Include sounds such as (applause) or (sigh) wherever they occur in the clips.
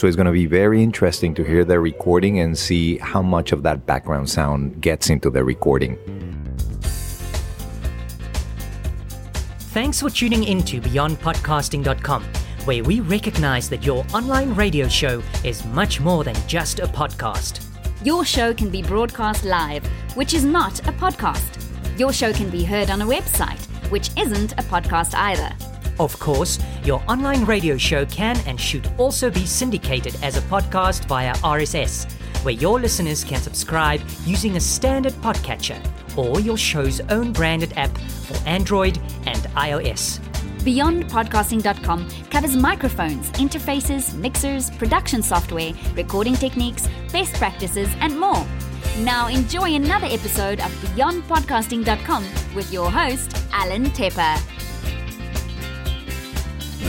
So it's going to be very interesting to hear their recording and see how much of that background sound gets into the recording. Thanks for tuning in to BeyondPodcasting.com, where we recognize that your online radio show is much more than just a podcast. Your show can be broadcast live, which is not a podcast. Your show can be heard on a website, which isn't a podcast either. Of course, your online radio show can and should also be syndicated as a podcast via RSS, where your listeners can subscribe using a standard podcatcher or your show's own branded app for Android and iOS. BeyondPodcasting.com covers microphones, interfaces, mixers, production software, recording techniques, best practices, and more. Now enjoy another episode of BeyondPodcasting.com with your host, Alan Tepper.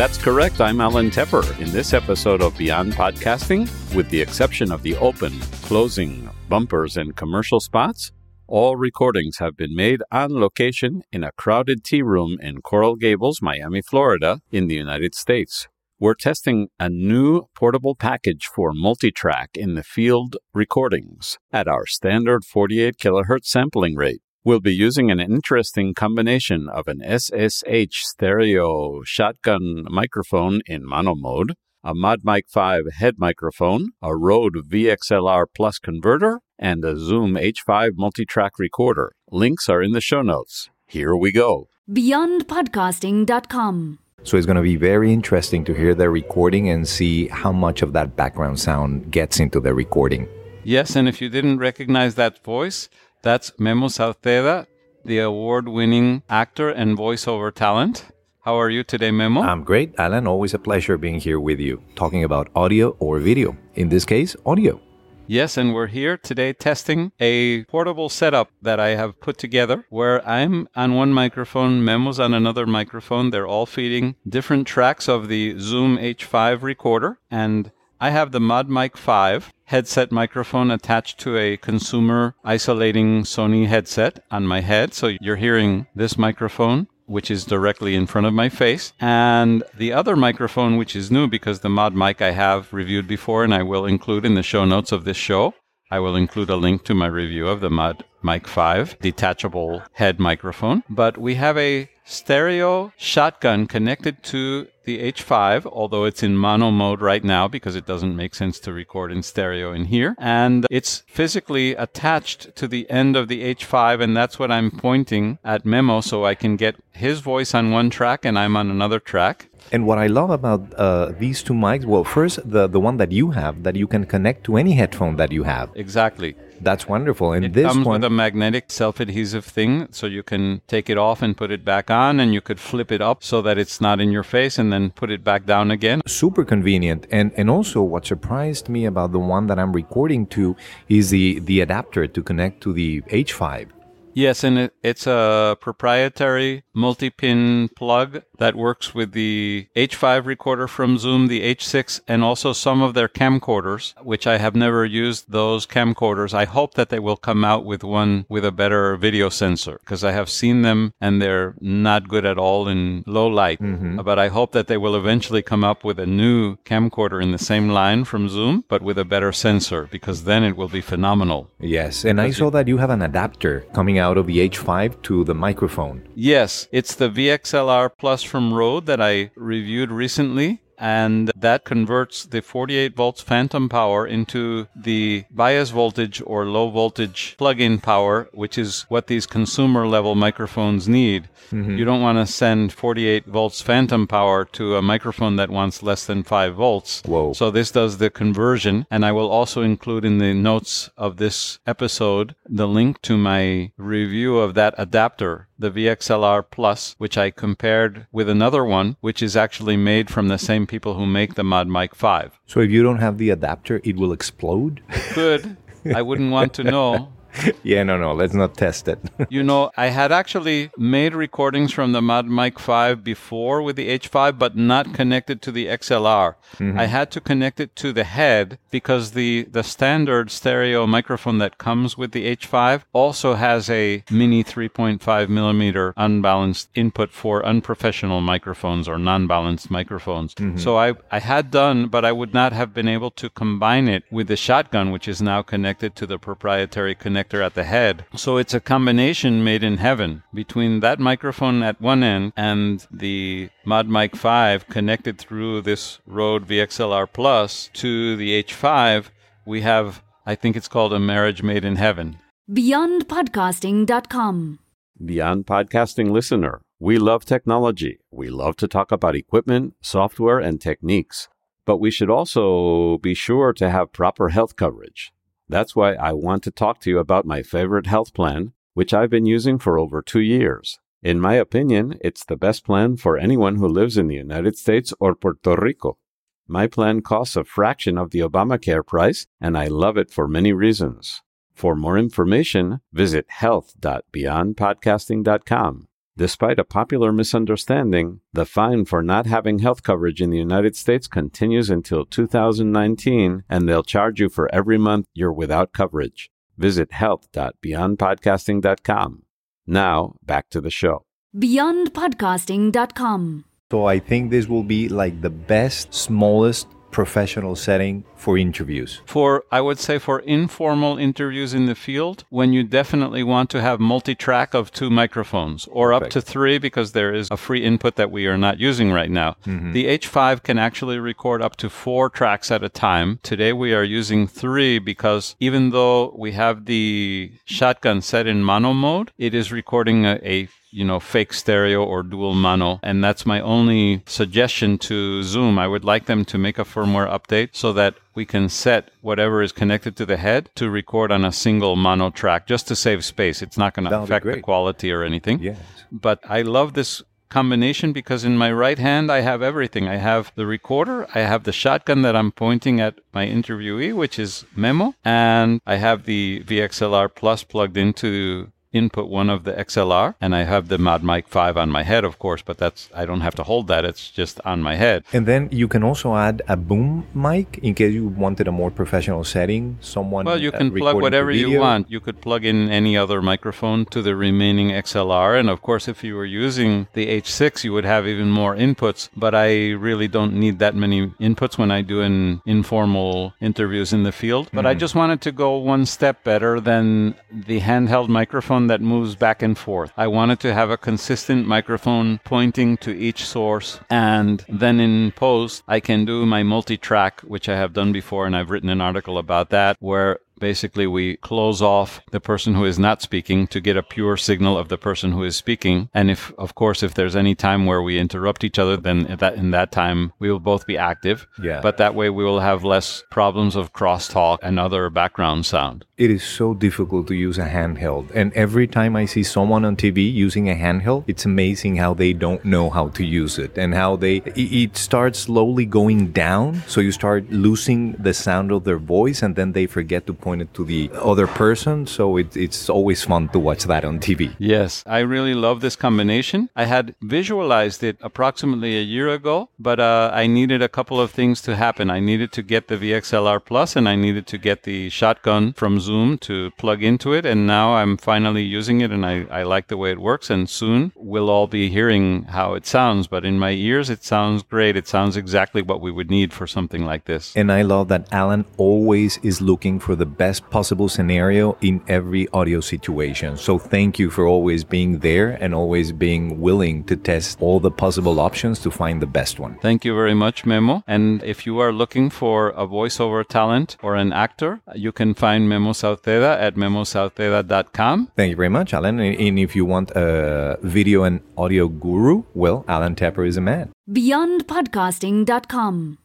That's correct. I'm Alan Tepper. In this episode of Beyond Podcasting, with the exception of the open, closing, bumpers, and commercial spots, all recordings have been made on location in a crowded tea room in Coral Gables, Miami, Florida, in the United States. We're testing a new portable package for multitrack in the field recordings at our standard 48 kilohertz sampling rate. We'll be using an interesting combination of an SSH stereo shotgun microphone in mono mode, a Mod Mic 5 head microphone, a Rode VXLR Plus converter, and a Zoom H5 multitrack recorder. Links are in the show notes. Here we go. BeyondPodcasting.com. So it's going to be very interesting to hear their recording and see how much of that background sound gets into the recording. Yes, and if you didn't recognize that voice, that's Memo Sauceda, the award winning actor and voiceover talent. How are you today, Memo? I'm great, Alan. Always a pleasure being here with you, talking about audio or video. In this case, audio. Yes, and we're here today testing a portable setup that I have put together where I'm on one microphone, Memo's on another microphone. They're all feeding different tracks of the Zoom H5 recorder. And I have the Mod Mic 5 headset microphone attached to a consumer isolating Sony headset on my head. So you're hearing this microphone which is directly in front of my face, and the other microphone, which is new because the mod mic I have reviewed before and I will include in the show notes of this show. I will include a link to my review of the Mod Mic 5 detachable head microphone. But we have a stereo shotgun connected to the H5, although it's in mono mode right now because it doesn't make sense to record in stereo in here. And it's physically attached to the end of the H5, and that's what I'm pointing at Memo so I can get his voice on one track and I'm on another track. And what I love about uh, these two mics, well, first, the, the one that you have that you can connect to any headphone that you have. Exactly. That's wonderful. And It this comes one, with a magnetic self-adhesive thing, so you can take it off and put it back on, and you could flip it up so that it's not in your face, and then put it back down again. super convenient. And and also what surprised me about the one that i'm recording to is the the adapter to connect to the h5 Yes, and it, it's a proprietary multi-pin plug that works with the H5 recorder from Zoom, the H6, and also some of their camcorders, which I have never used those camcorders. I hope that they will come out with one with a better video sensor because I have seen them and they're not good at all in low light. Mm-hmm. But I hope that they will eventually come up with a new camcorder in the same line from Zoom, but with a better sensor because then it will be phenomenal. yes and i saw that you have an adapter coming out of the h5 to the microphone Yes, it's the VXLR Plus from Rode that I reviewed recently. And that converts the 48 volts phantom power into the bias voltage or low voltage plug in power, which is what these consumer level microphones need. Mm-hmm. You don't want to send 48 volts phantom power to a microphone that wants less than 5 volts. Whoa. So this does the conversion. And I will also include in the notes of this episode the link to my review of that adapter, the VXLR Plus, which I compared with another one, which is actually made from the same people who make the Mod Mic 5. so if you don't have the adapter it will explode Good. I wouldn't want to (laughs) know. (laughs) yeah, no, no, let's not test it. (laughs) you know, I had actually made recordings from the Mod Mic 5 before with the H5, but not connected to the XLR. Mm-hmm. I had to connect it to the head because the, the standard stereo microphone that comes with the H5 also has a mini 3.5 millimeter unbalanced input for unprofessional microphones or non-balanced microphones. Mm-hmm. So I, I had done, but I would not have been able to combine it with the shotgun, which is now connected to the proprietary connector at the head. So it's a combination made in heaven between that microphone at one end and the Mod Mic 5 connected through this Rode VXLR Plus to the H5. We have, I think it's called a marriage made in heaven. BeyondPodcasting.com. Beyond Podcasting listener, we love technology. We love to talk about equipment, software, and techniques. But we should also be sure to have proper health coverage. That's why I want to talk to you about my favorite health plan, which I've been using for over two years. In my opinion, it's the best plan for anyone who lives in the United States or Puerto Rico. My plan costs a fraction of the Obamacare price, and I love it for many reasons. For more information, visit health.beyondpodcasting.com. Despite a popular misunderstanding, the fine for not having health coverage in the United States continues until 2019, and they'll charge you for every month you're without coverage. Visit health.beyondpodcasting.com. Now, back to the show. BeyondPodcasting.com. So I think this will be like the best, smallest professional setting for interviews. For, I would say, for informal interviews in the field, when you definitely want to have multi track of two microphones or up to three because there is a free input that we are not using right now. Mm-hmm. The H5 can actually record up to four tracks at a time. Today we are using three because even though we have the shotgun set in mono mode, it is recording a, a you know, fake stereo or dual mono. And that's my only suggestion to Zoom. I would like them to make a firmware update so that we can set whatever is connected to the head to record on a single mono track just to save space. It's not going to That would be affect the quality or anything. Yes. But I love this combination because in my right hand I have everything. I have the recorder, I have the shotgun that I'm pointing at my interviewee, which is Memo, and I have the VXLR Plus plugged into input one of the XLR, and I have the Mod Mic 5 on my head, of course, but that's I don't have to hold that. It's just on my head. And then you can also add a boom mic in case you wanted a more professional setting. Someone Well, you uh, can plug whatever you want. You could plug in any other microphone to the remaining XLR. And of course, if you were using the H6, you would have even more inputs. But I really don't need that many inputs when I do an informal interviews in the field. But I just wanted to go one step better than the handheld microphone that moves back and forth. I wanted to have a consistent microphone pointing to each source. And then in post, I can do my multi track, which I have done before. And I've written an article about that where basically we close off the person who is not speaking to get a pure signal of the person who is speaking and if of course if there's any time where we interrupt each other then that in that time we will both be active Yeah. but that way we will have less problems of crosstalk and other background sound It is so difficult to use a handheld. And every time I see someone on TV using a handheld, it's amazing how they don't know how to use it and how they it, it starts slowly going down. So you start losing the sound of their voice and then they forget to point it to the other person. So it, it's always fun to watch that on TV. Yes, I really love this combination. I had visualized it approximately a year ago, but uh, I needed a couple of things to happen. I needed to get the VXLR Plus and I needed to get the shotgun from Zoom to plug into it. And now I'm finally using it and I, I like the way it works. And soon we'll all be hearing how it sounds. But in my ears, it sounds great. It sounds exactly what we would need for something like this. And I love that Alan always is looking for the best possible scenario in every audio situation. So thank you for always being there and always being willing to test all the possible options to find the best one. Thank you very much, Memo. And if you are looking for a voiceover talent or an actor, you can find Memo Sauceda at memosauceda.com. Thank you very much, Alan. And and if you want a video and audio guru, well, Alan Tepper is a man. BeyondPodcasting.com.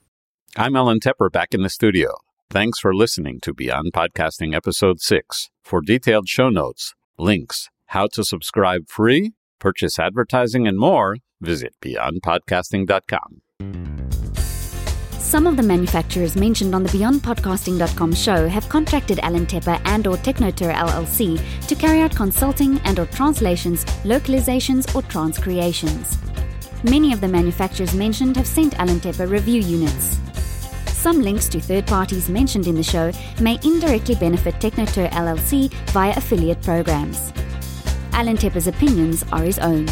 I'm Alan Tepper back in the studio. Thanks for listening to Beyond Podcasting Episode 6. For detailed show notes, links, how to subscribe free, purchase advertising, and more, visit beyondpodcasting.com. Some of the manufacturers mentioned on the beyondpodcasting.com show have contracted Alan Tepper and or Technotour LLC to carry out consulting and or translations, localizations or transcreations. Many of the manufacturers mentioned have sent Alan Tepper review units. Some links to third parties mentioned in the show may indirectly benefit Technotour LLC via affiliate programs. Alan Tepper's opinions are his own.